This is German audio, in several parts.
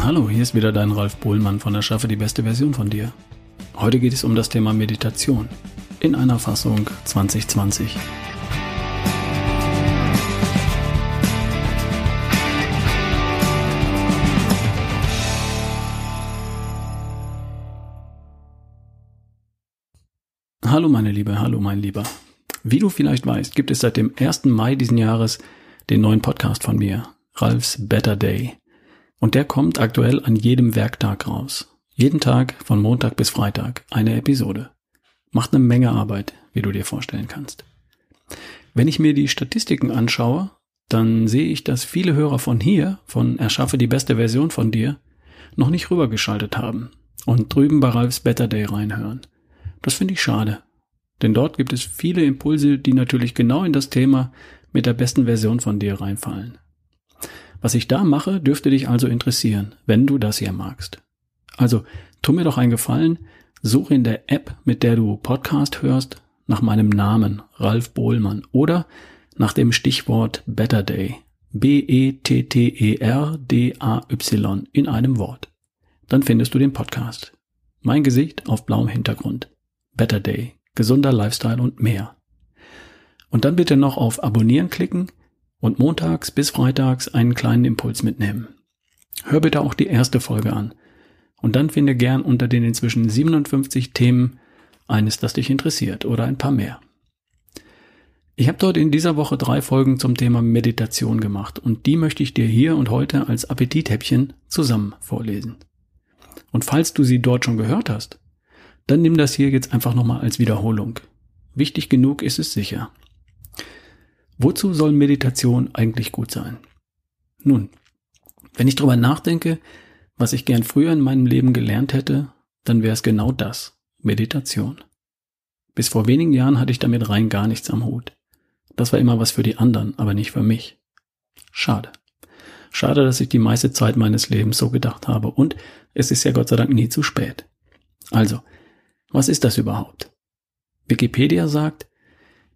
Hallo, hier ist wieder dein Ralf Bohlmann von der Schaffe die beste Version von dir. Heute geht es um das Thema Meditation in einer Fassung 2020. Hallo meine Liebe, hallo mein Lieber. Wie du vielleicht weißt, gibt es seit dem 1. Mai diesen Jahres den neuen Podcast von mir, Ralfs Better Day. Und der kommt aktuell an jedem Werktag raus. Jeden Tag von Montag bis Freitag eine Episode. Macht eine Menge Arbeit, wie du dir vorstellen kannst. Wenn ich mir die Statistiken anschaue, dann sehe ich, dass viele Hörer von hier, von Erschaffe die beste Version von dir, noch nicht rübergeschaltet haben und drüben bei Ralfs Better Day reinhören. Das finde ich schade. Denn dort gibt es viele Impulse, die natürlich genau in das Thema mit der besten Version von dir reinfallen. Was ich da mache, dürfte dich also interessieren, wenn du das hier magst. Also, tu mir doch einen Gefallen, suche in der App, mit der du Podcast hörst, nach meinem Namen, Ralf Bohlmann, oder nach dem Stichwort Better Day, B-E-T-T-E-R-D-A-Y in einem Wort. Dann findest du den Podcast. Mein Gesicht auf blauem Hintergrund. Better Day, gesunder Lifestyle und mehr. Und dann bitte noch auf Abonnieren klicken und montags bis freitags einen kleinen Impuls mitnehmen. Hör bitte auch die erste Folge an und dann finde gern unter den inzwischen 57 Themen eines, das dich interessiert oder ein paar mehr. Ich habe dort in dieser Woche drei Folgen zum Thema Meditation gemacht und die möchte ich dir hier und heute als Appetithäppchen zusammen vorlesen. Und falls du sie dort schon gehört hast, dann nimm das hier jetzt einfach nochmal als Wiederholung. Wichtig genug ist es sicher. Wozu soll Meditation eigentlich gut sein? Nun, wenn ich drüber nachdenke, was ich gern früher in meinem Leben gelernt hätte, dann wäre es genau das, Meditation. Bis vor wenigen Jahren hatte ich damit rein gar nichts am Hut. Das war immer was für die anderen, aber nicht für mich. Schade. Schade, dass ich die meiste Zeit meines Lebens so gedacht habe und es ist ja Gott sei Dank nie zu spät. Also, was ist das überhaupt? Wikipedia sagt,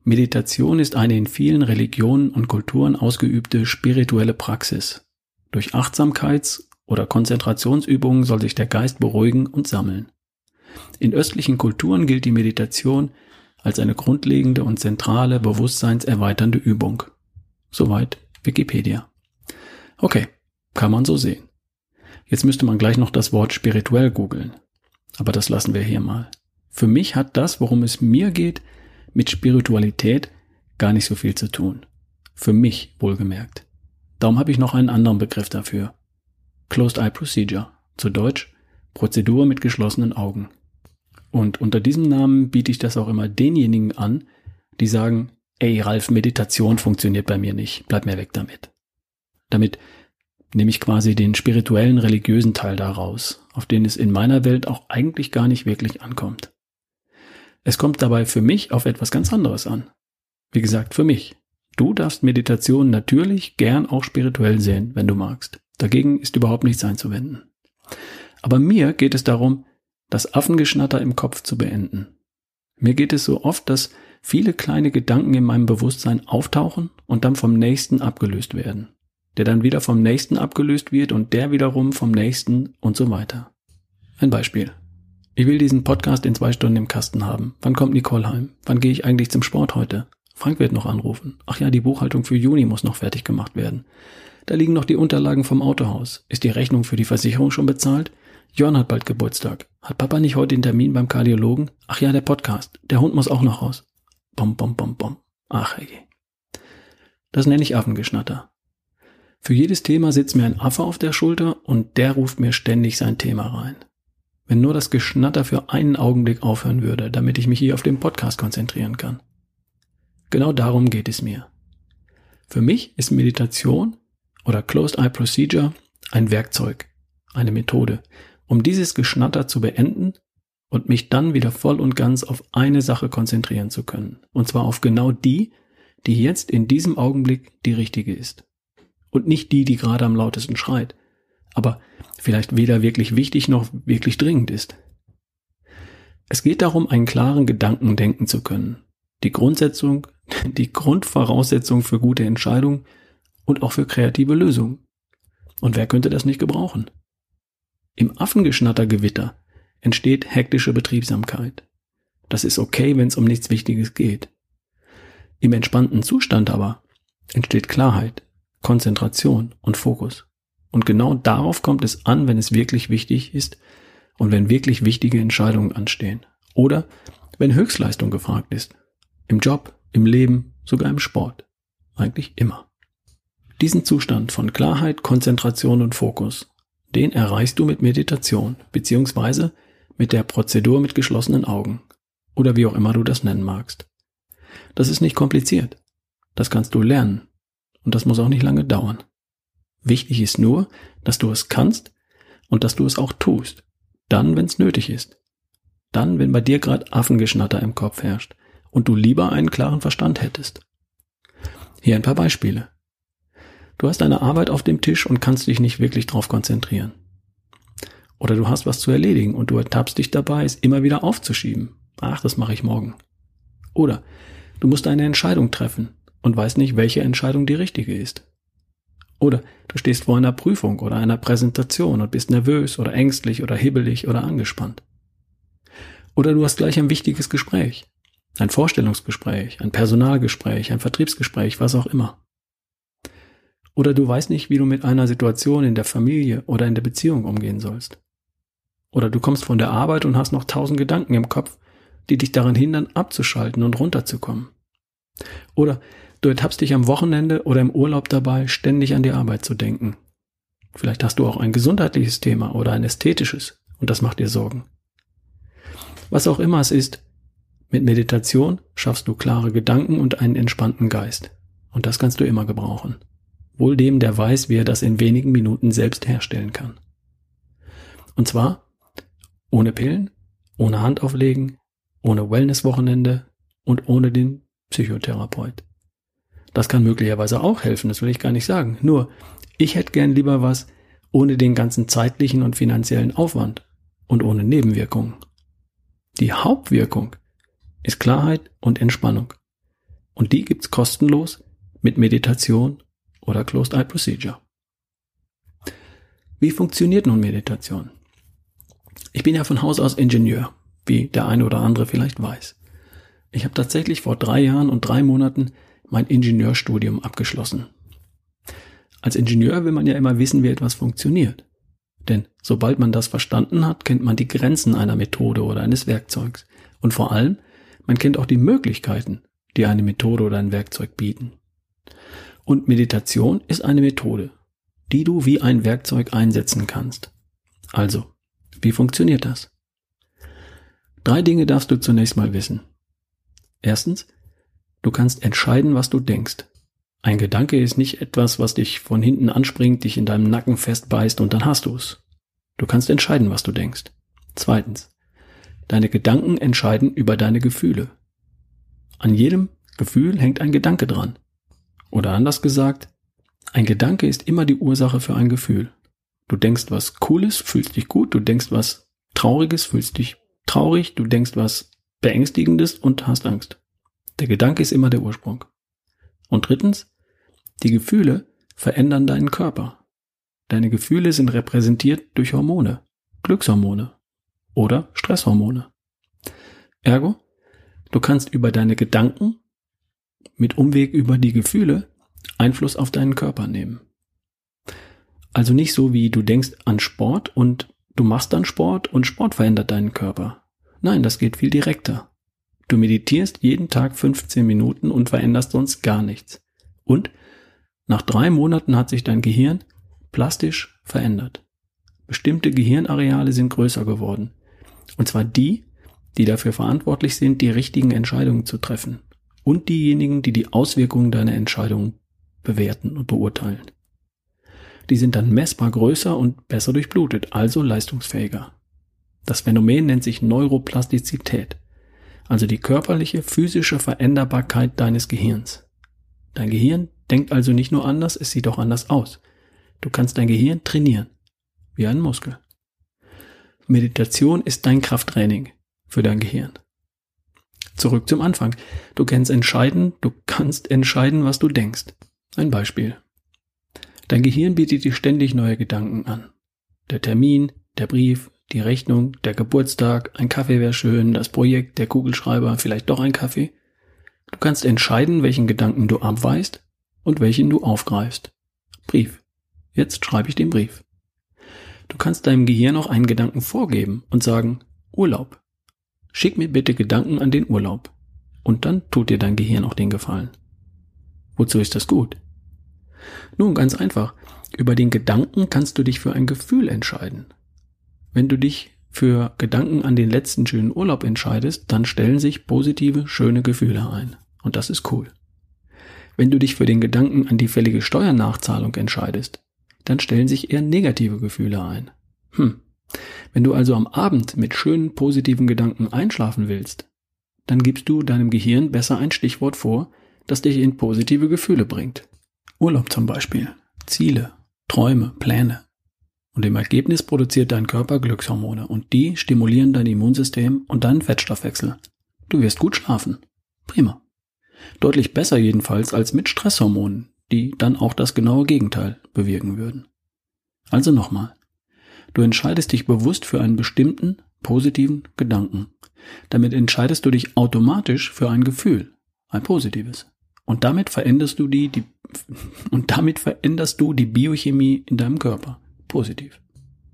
Meditation ist eine in vielen Religionen und Kulturen ausgeübte spirituelle Praxis. Durch Achtsamkeits- oder Konzentrationsübungen soll sich der Geist beruhigen und sammeln. In östlichen Kulturen gilt die Meditation als eine grundlegende und zentrale bewusstseinserweiternde Übung. Soweit Wikipedia. Okay, kann man so sehen. Jetzt müsste man gleich noch das Wort spirituell googeln. Aber das lassen wir hier mal. Für mich hat das, worum es mir geht, mit Spiritualität gar nicht so viel zu tun. Für mich wohlgemerkt. Darum habe ich noch einen anderen Begriff dafür. Closed Eye Procedure, zu Deutsch Prozedur mit geschlossenen Augen. Und unter diesem Namen biete ich das auch immer denjenigen an, die sagen, ey Ralf, Meditation funktioniert bei mir nicht, bleib mir weg damit. Damit nehme ich quasi den spirituellen, religiösen Teil daraus, auf den es in meiner Welt auch eigentlich gar nicht wirklich ankommt. Es kommt dabei für mich auf etwas ganz anderes an. Wie gesagt, für mich. Du darfst Meditation natürlich gern auch spirituell sehen, wenn du magst. Dagegen ist überhaupt nichts einzuwenden. Aber mir geht es darum, das Affengeschnatter im Kopf zu beenden. Mir geht es so oft, dass viele kleine Gedanken in meinem Bewusstsein auftauchen und dann vom nächsten abgelöst werden, der dann wieder vom nächsten abgelöst wird und der wiederum vom nächsten und so weiter. Ein Beispiel. Ich will diesen Podcast in zwei Stunden im Kasten haben. Wann kommt Nicole heim? Wann gehe ich eigentlich zum Sport heute? Frank wird noch anrufen. Ach ja, die Buchhaltung für Juni muss noch fertig gemacht werden. Da liegen noch die Unterlagen vom Autohaus. Ist die Rechnung für die Versicherung schon bezahlt? Jörn hat bald Geburtstag. Hat Papa nicht heute den Termin beim Kardiologen? Ach ja, der Podcast. Der Hund muss auch noch raus. Bom, bom, bom, bom. Ach, ey. Das nenne ich Affengeschnatter. Für jedes Thema sitzt mir ein Affe auf der Schulter und der ruft mir ständig sein Thema rein. Wenn nur das Geschnatter für einen Augenblick aufhören würde, damit ich mich hier auf den Podcast konzentrieren kann. Genau darum geht es mir. Für mich ist Meditation oder Closed Eye Procedure ein Werkzeug, eine Methode, um dieses Geschnatter zu beenden und mich dann wieder voll und ganz auf eine Sache konzentrieren zu können. Und zwar auf genau die, die jetzt in diesem Augenblick die richtige ist. Und nicht die, die gerade am lautesten schreit, aber vielleicht weder wirklich wichtig noch wirklich dringend ist. Es geht darum, einen klaren Gedanken denken zu können. Die Grundsetzung, die Grundvoraussetzung für gute Entscheidungen und auch für kreative Lösungen. Und wer könnte das nicht gebrauchen? Im Affengeschnattergewitter entsteht hektische Betriebsamkeit. Das ist okay, wenn es um nichts Wichtiges geht. Im entspannten Zustand aber entsteht Klarheit, Konzentration und Fokus. Und genau darauf kommt es an, wenn es wirklich wichtig ist und wenn wirklich wichtige Entscheidungen anstehen. Oder wenn Höchstleistung gefragt ist. Im Job, im Leben, sogar im Sport. Eigentlich immer. Diesen Zustand von Klarheit, Konzentration und Fokus, den erreichst du mit Meditation, beziehungsweise mit der Prozedur mit geschlossenen Augen. Oder wie auch immer du das nennen magst. Das ist nicht kompliziert. Das kannst du lernen. Und das muss auch nicht lange dauern. Wichtig ist nur, dass du es kannst und dass du es auch tust. Dann, wenn es nötig ist. Dann, wenn bei dir gerade Affengeschnatter im Kopf herrscht und du lieber einen klaren Verstand hättest. Hier ein paar Beispiele. Du hast eine Arbeit auf dem Tisch und kannst dich nicht wirklich drauf konzentrieren. Oder du hast was zu erledigen und du ertappst dich dabei, es immer wieder aufzuschieben. Ach, das mache ich morgen. Oder du musst eine Entscheidung treffen und weißt nicht, welche Entscheidung die richtige ist. Oder du stehst vor einer Prüfung oder einer Präsentation und bist nervös oder ängstlich oder hibbelig oder angespannt. Oder du hast gleich ein wichtiges Gespräch. Ein Vorstellungsgespräch, ein Personalgespräch, ein Vertriebsgespräch, was auch immer. Oder du weißt nicht, wie du mit einer Situation in der Familie oder in der Beziehung umgehen sollst. Oder du kommst von der Arbeit und hast noch tausend Gedanken im Kopf, die dich daran hindern, abzuschalten und runterzukommen. Oder du ertappst dich am Wochenende oder im Urlaub dabei, ständig an die Arbeit zu denken. Vielleicht hast du auch ein gesundheitliches Thema oder ein ästhetisches und das macht dir Sorgen. Was auch immer es ist, mit Meditation schaffst du klare Gedanken und einen entspannten Geist. Und das kannst du immer gebrauchen. Wohl dem, der weiß, wie er das in wenigen Minuten selbst herstellen kann. Und zwar ohne Pillen, ohne Handauflegen, ohne Wellnesswochenende und ohne den Psychotherapeut. Das kann möglicherweise auch helfen, das will ich gar nicht sagen. Nur, ich hätte gern lieber was ohne den ganzen zeitlichen und finanziellen Aufwand und ohne Nebenwirkungen. Die Hauptwirkung ist Klarheit und Entspannung. Und die gibt's kostenlos mit Meditation oder Closed Eye Procedure. Wie funktioniert nun Meditation? Ich bin ja von Haus aus Ingenieur, wie der eine oder andere vielleicht weiß. Ich habe tatsächlich vor drei Jahren und drei Monaten mein Ingenieurstudium abgeschlossen. Als Ingenieur will man ja immer wissen, wie etwas funktioniert. Denn sobald man das verstanden hat, kennt man die Grenzen einer Methode oder eines Werkzeugs. Und vor allem, man kennt auch die Möglichkeiten, die eine Methode oder ein Werkzeug bieten. Und Meditation ist eine Methode, die du wie ein Werkzeug einsetzen kannst. Also, wie funktioniert das? Drei Dinge darfst du zunächst mal wissen. Erstens, du kannst entscheiden, was du denkst. Ein Gedanke ist nicht etwas, was dich von hinten anspringt, dich in deinem Nacken festbeißt und dann hast du es. Du kannst entscheiden, was du denkst. Zweitens, deine Gedanken entscheiden über deine Gefühle. An jedem Gefühl hängt ein Gedanke dran. Oder anders gesagt, ein Gedanke ist immer die Ursache für ein Gefühl. Du denkst was Cooles, fühlst dich gut, du denkst was Trauriges, fühlst dich traurig, du denkst was Beängstigendes und hast Angst. Der Gedanke ist immer der Ursprung. Und drittens, die Gefühle verändern deinen Körper. Deine Gefühle sind repräsentiert durch Hormone, Glückshormone oder Stresshormone. Ergo, du kannst über deine Gedanken mit Umweg über die Gefühle Einfluss auf deinen Körper nehmen. Also nicht so wie du denkst an Sport und du machst dann Sport und Sport verändert deinen Körper. Nein, das geht viel direkter. Du meditierst jeden Tag 15 Minuten und veränderst sonst gar nichts. Und nach drei Monaten hat sich dein Gehirn plastisch verändert. Bestimmte Gehirnareale sind größer geworden. Und zwar die, die dafür verantwortlich sind, die richtigen Entscheidungen zu treffen. Und diejenigen, die die Auswirkungen deiner Entscheidungen bewerten und beurteilen. Die sind dann messbar größer und besser durchblutet, also leistungsfähiger. Das Phänomen nennt sich Neuroplastizität, also die körperliche, physische Veränderbarkeit deines Gehirns. Dein Gehirn denkt also nicht nur anders, es sieht auch anders aus. Du kannst dein Gehirn trainieren, wie einen Muskel. Meditation ist dein Krafttraining für dein Gehirn. Zurück zum Anfang. Du kannst entscheiden, du kannst entscheiden, was du denkst. Ein Beispiel. Dein Gehirn bietet dir ständig neue Gedanken an. Der Termin, der Brief, die Rechnung, der Geburtstag, ein Kaffee wäre schön, das Projekt, der Kugelschreiber, vielleicht doch ein Kaffee. Du kannst entscheiden, welchen Gedanken du abweist und welchen du aufgreifst. Brief. Jetzt schreibe ich den Brief. Du kannst deinem Gehirn auch einen Gedanken vorgeben und sagen, Urlaub. Schick mir bitte Gedanken an den Urlaub. Und dann tut dir dein Gehirn auch den Gefallen. Wozu ist das gut? Nun, ganz einfach. Über den Gedanken kannst du dich für ein Gefühl entscheiden. Wenn du dich für Gedanken an den letzten schönen Urlaub entscheidest, dann stellen sich positive, schöne Gefühle ein. Und das ist cool. Wenn du dich für den Gedanken an die fällige Steuernachzahlung entscheidest, dann stellen sich eher negative Gefühle ein. Hm. Wenn du also am Abend mit schönen, positiven Gedanken einschlafen willst, dann gibst du deinem Gehirn besser ein Stichwort vor, das dich in positive Gefühle bringt. Urlaub zum Beispiel, Ziele, Träume, Pläne. Und im Ergebnis produziert dein Körper Glückshormone und die stimulieren dein Immunsystem und deinen Fettstoffwechsel. Du wirst gut schlafen. Prima. Deutlich besser jedenfalls als mit Stresshormonen, die dann auch das genaue Gegenteil bewirken würden. Also nochmal. Du entscheidest dich bewusst für einen bestimmten positiven Gedanken. Damit entscheidest du dich automatisch für ein Gefühl, ein positives. Und damit veränderst du die, die und damit veränderst du die Biochemie in deinem Körper positiv.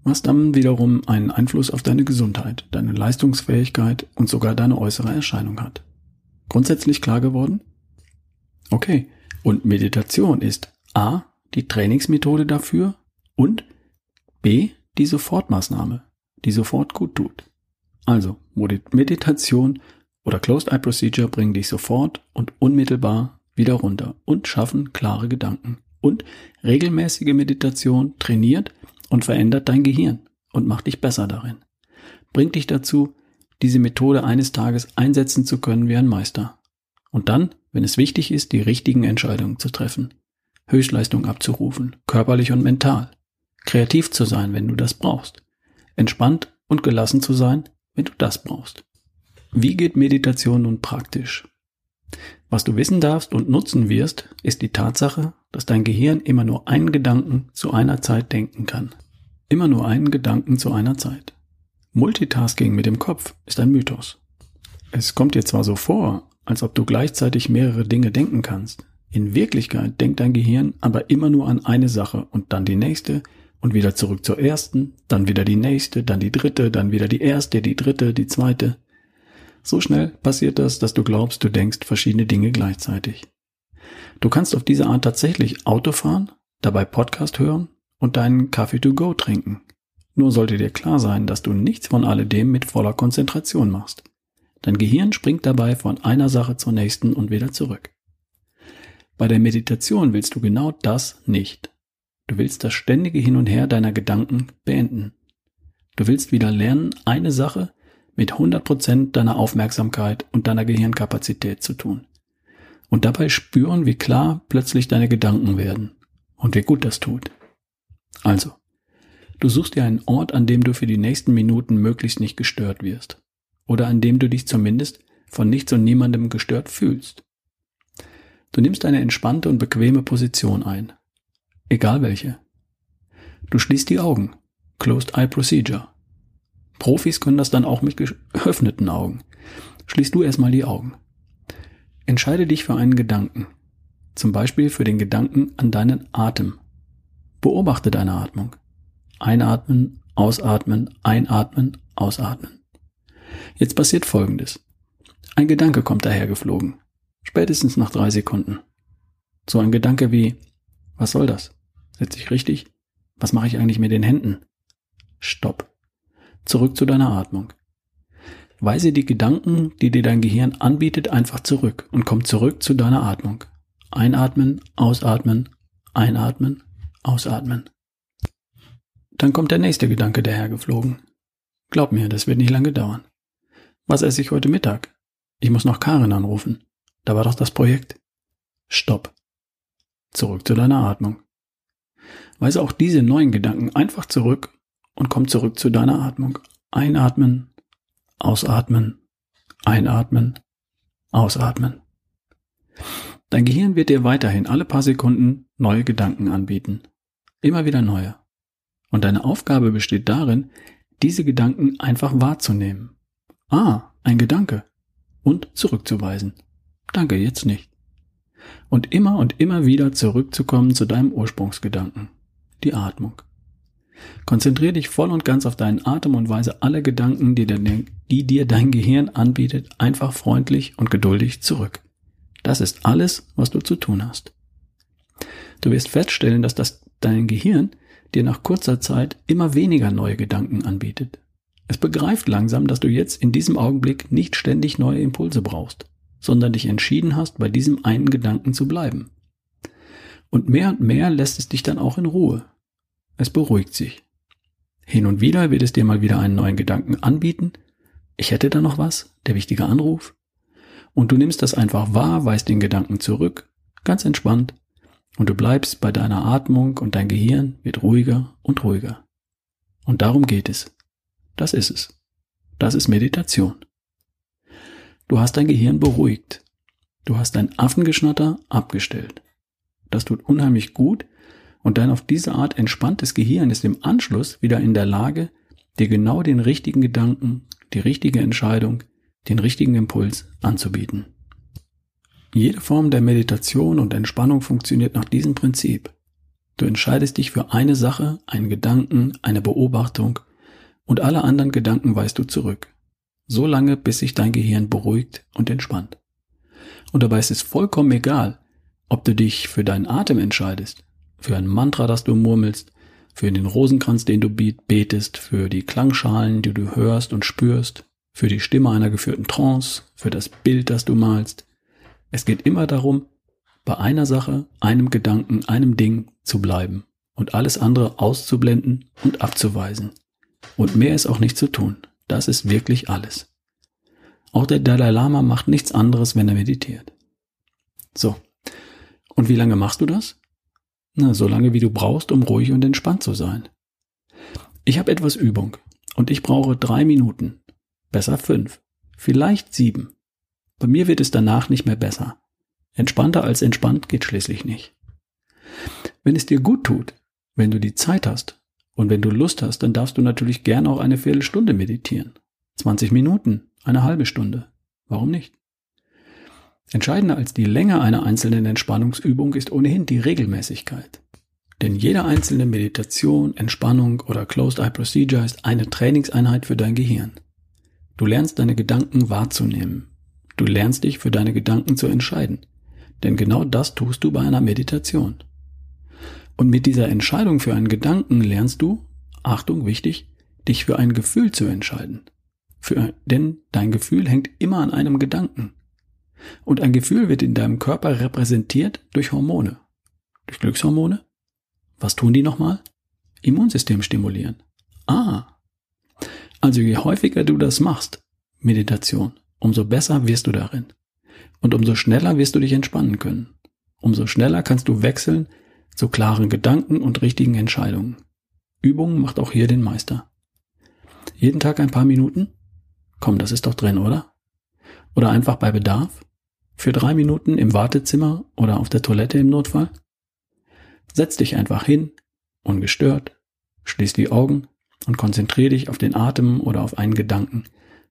Was dann wiederum einen Einfluss auf deine Gesundheit, deine Leistungsfähigkeit und sogar deine äußere Erscheinung hat. Grundsätzlich klar geworden? Okay. Und Meditation ist A, die Trainingsmethode dafür und B, die Sofortmaßnahme, die sofort gut tut. Also, Meditation oder Closed Eye Procedure bringen dich sofort und unmittelbar wieder runter und schaffen klare Gedanken. Und regelmäßige Meditation trainiert und verändert dein Gehirn und macht dich besser darin. Bringt dich dazu, diese Methode eines Tages einsetzen zu können wie ein Meister. Und dann, wenn es wichtig ist, die richtigen Entscheidungen zu treffen. Höchstleistung abzurufen, körperlich und mental. Kreativ zu sein, wenn du das brauchst. Entspannt und gelassen zu sein, wenn du das brauchst. Wie geht Meditation nun praktisch? Was du wissen darfst und nutzen wirst, ist die Tatsache, dass dein Gehirn immer nur einen Gedanken zu einer Zeit denken kann. Immer nur einen Gedanken zu einer Zeit. Multitasking mit dem Kopf ist ein Mythos. Es kommt dir zwar so vor, als ob du gleichzeitig mehrere Dinge denken kannst. In Wirklichkeit denkt dein Gehirn aber immer nur an eine Sache und dann die nächste und wieder zurück zur ersten, dann wieder die nächste, dann die dritte, dann wieder die erste, die dritte, die zweite. So schnell passiert das, dass du glaubst, du denkst verschiedene Dinge gleichzeitig. Du kannst auf diese Art tatsächlich Auto fahren, dabei Podcast hören und deinen Kaffee to go trinken. Nur sollte dir klar sein, dass du nichts von alledem mit voller Konzentration machst. Dein Gehirn springt dabei von einer Sache zur nächsten und wieder zurück. Bei der Meditation willst du genau das nicht. Du willst das ständige Hin und Her deiner Gedanken beenden. Du willst wieder lernen, eine Sache mit 100% deiner Aufmerksamkeit und deiner Gehirnkapazität zu tun. Und dabei spüren, wie klar plötzlich deine Gedanken werden und wie gut das tut. Also, du suchst dir einen Ort, an dem du für die nächsten Minuten möglichst nicht gestört wirst oder an dem du dich zumindest von nichts und niemandem gestört fühlst. Du nimmst eine entspannte und bequeme Position ein, egal welche. Du schließt die Augen, Closed Eye Procedure. Profis können das dann auch mit geöffneten Augen. Schließt du erstmal die Augen. Entscheide dich für einen Gedanken, zum Beispiel für den Gedanken an deinen Atem. Beobachte deine Atmung. Einatmen, ausatmen, einatmen, ausatmen. Jetzt passiert Folgendes. Ein Gedanke kommt dahergeflogen. Spätestens nach drei Sekunden. So ein Gedanke wie, was soll das? Setz ich richtig? Was mache ich eigentlich mit den Händen? Stopp. Zurück zu deiner Atmung. Weise die Gedanken, die dir dein Gehirn anbietet, einfach zurück und komm zurück zu deiner Atmung. Einatmen, ausatmen, einatmen, ausatmen. Dann kommt der nächste Gedanke dahergeflogen. Glaub mir, das wird nicht lange dauern. Was esse ich heute Mittag? Ich muss noch Karin anrufen. Da war doch das Projekt. Stopp. Zurück zu deiner Atmung. Weise auch diese neuen Gedanken einfach zurück und komm zurück zu deiner Atmung. Einatmen, ausatmen, einatmen, ausatmen. Dein Gehirn wird dir weiterhin alle paar Sekunden neue Gedanken anbieten. Immer wieder neue. Und deine Aufgabe besteht darin, diese Gedanken einfach wahrzunehmen. Ah, ein Gedanke. Und zurückzuweisen. Danke, jetzt nicht. Und immer und immer wieder zurückzukommen zu deinem Ursprungsgedanken. Die Atmung. Konzentriere dich voll und ganz auf deinen Atem und weise alle Gedanken, die dir, die dir dein Gehirn anbietet, einfach freundlich und geduldig zurück. Das ist alles, was du zu tun hast. Du wirst feststellen, dass das dein Gehirn dir nach kurzer Zeit immer weniger neue Gedanken anbietet. Es begreift langsam, dass du jetzt in diesem Augenblick nicht ständig neue Impulse brauchst, sondern dich entschieden hast, bei diesem einen Gedanken zu bleiben. Und mehr und mehr lässt es dich dann auch in Ruhe. Es beruhigt sich. Hin und wieder wird es dir mal wieder einen neuen Gedanken anbieten. Ich hätte da noch was, der wichtige Anruf. Und du nimmst das einfach wahr, weist den Gedanken zurück, ganz entspannt, und du bleibst bei deiner Atmung und dein Gehirn wird ruhiger und ruhiger. Und darum geht es. Das ist es. Das ist Meditation. Du hast dein Gehirn beruhigt. Du hast dein Affengeschnatter abgestellt. Das tut unheimlich gut und dein auf diese Art entspanntes Gehirn ist im Anschluss wieder in der Lage, dir genau den richtigen Gedanken, die richtige Entscheidung, den richtigen Impuls anzubieten. Jede Form der Meditation und Entspannung funktioniert nach diesem Prinzip. Du entscheidest dich für eine Sache, einen Gedanken, eine Beobachtung und alle anderen Gedanken weist du zurück. So lange, bis sich dein Gehirn beruhigt und entspannt. Und dabei ist es vollkommen egal, ob du dich für deinen Atem entscheidest, für ein Mantra, das du murmelst, für den Rosenkranz, den du betest, für die Klangschalen, die du hörst und spürst, für die Stimme einer geführten Trance, für das Bild, das du malst, es geht immer darum, bei einer Sache, einem Gedanken, einem Ding zu bleiben und alles andere auszublenden und abzuweisen. Und mehr ist auch nicht zu tun. Das ist wirklich alles. Auch der Dalai Lama macht nichts anderes, wenn er meditiert. So. Und wie lange machst du das? Na, so lange wie du brauchst, um ruhig und entspannt zu sein. Ich habe etwas Übung und ich brauche drei Minuten. Besser fünf. Vielleicht sieben. Bei mir wird es danach nicht mehr besser. Entspannter als entspannt geht schließlich nicht. Wenn es dir gut tut, wenn du die Zeit hast und wenn du Lust hast, dann darfst du natürlich gerne auch eine Viertelstunde meditieren. 20 Minuten, eine halbe Stunde. Warum nicht? Entscheidender als die Länge einer einzelnen Entspannungsübung ist ohnehin die Regelmäßigkeit. Denn jede einzelne Meditation, Entspannung oder Closed Eye Procedure ist eine Trainingseinheit für dein Gehirn. Du lernst deine Gedanken wahrzunehmen, Du lernst dich für deine Gedanken zu entscheiden. Denn genau das tust du bei einer Meditation. Und mit dieser Entscheidung für einen Gedanken lernst du, Achtung, wichtig, dich für ein Gefühl zu entscheiden. Für, denn dein Gefühl hängt immer an einem Gedanken. Und ein Gefühl wird in deinem Körper repräsentiert durch Hormone. Durch Glückshormone? Was tun die nochmal? Immunsystem stimulieren. Ah. Also je häufiger du das machst, Meditation, umso besser wirst du darin. Und umso schneller wirst du dich entspannen können. Umso schneller kannst du wechseln zu klaren Gedanken und richtigen Entscheidungen. Übung macht auch hier den Meister. Jeden Tag ein paar Minuten? Komm, das ist doch drin, oder? Oder einfach bei Bedarf? Für drei Minuten im Wartezimmer oder auf der Toilette im Notfall? Setz dich einfach hin, ungestört, schließ die Augen und konzentriere dich auf den Atem oder auf einen Gedanken,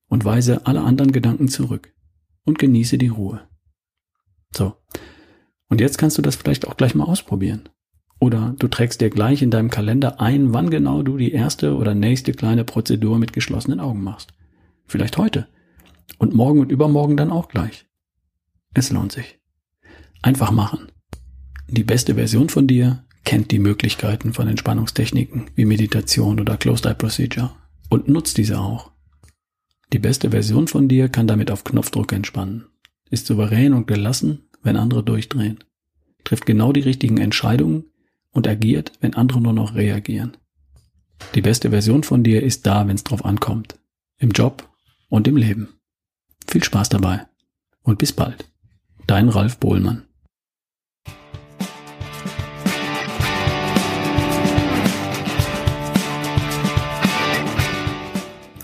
und weise alle anderen Gedanken zurück und genieße die Ruhe. So. Und jetzt kannst du das vielleicht auch gleich mal ausprobieren. Oder du trägst dir gleich in deinem Kalender ein, wann genau du die erste oder nächste kleine Prozedur mit geschlossenen Augen machst. Vielleicht heute. Und morgen und übermorgen dann auch gleich. Es lohnt sich. Einfach machen. Die beste Version von dir kennt die Möglichkeiten von Entspannungstechniken wie Meditation oder Closed Eye Procedure und nutzt diese auch. Die beste Version von dir kann damit auf Knopfdruck entspannen, ist souverän und gelassen, wenn andere durchdrehen, trifft genau die richtigen Entscheidungen und agiert, wenn andere nur noch reagieren. Die beste Version von dir ist da, wenn es drauf ankommt, im Job und im Leben. Viel Spaß dabei und bis bald. Dein Ralf Bohlmann.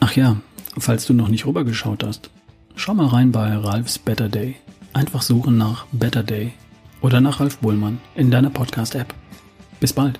Ach ja, Falls du noch nicht rübergeschaut hast, schau mal rein bei Ralfs Better Day. Einfach suchen nach Better Day oder nach Ralf Bullmann in deiner Podcast-App. Bis bald.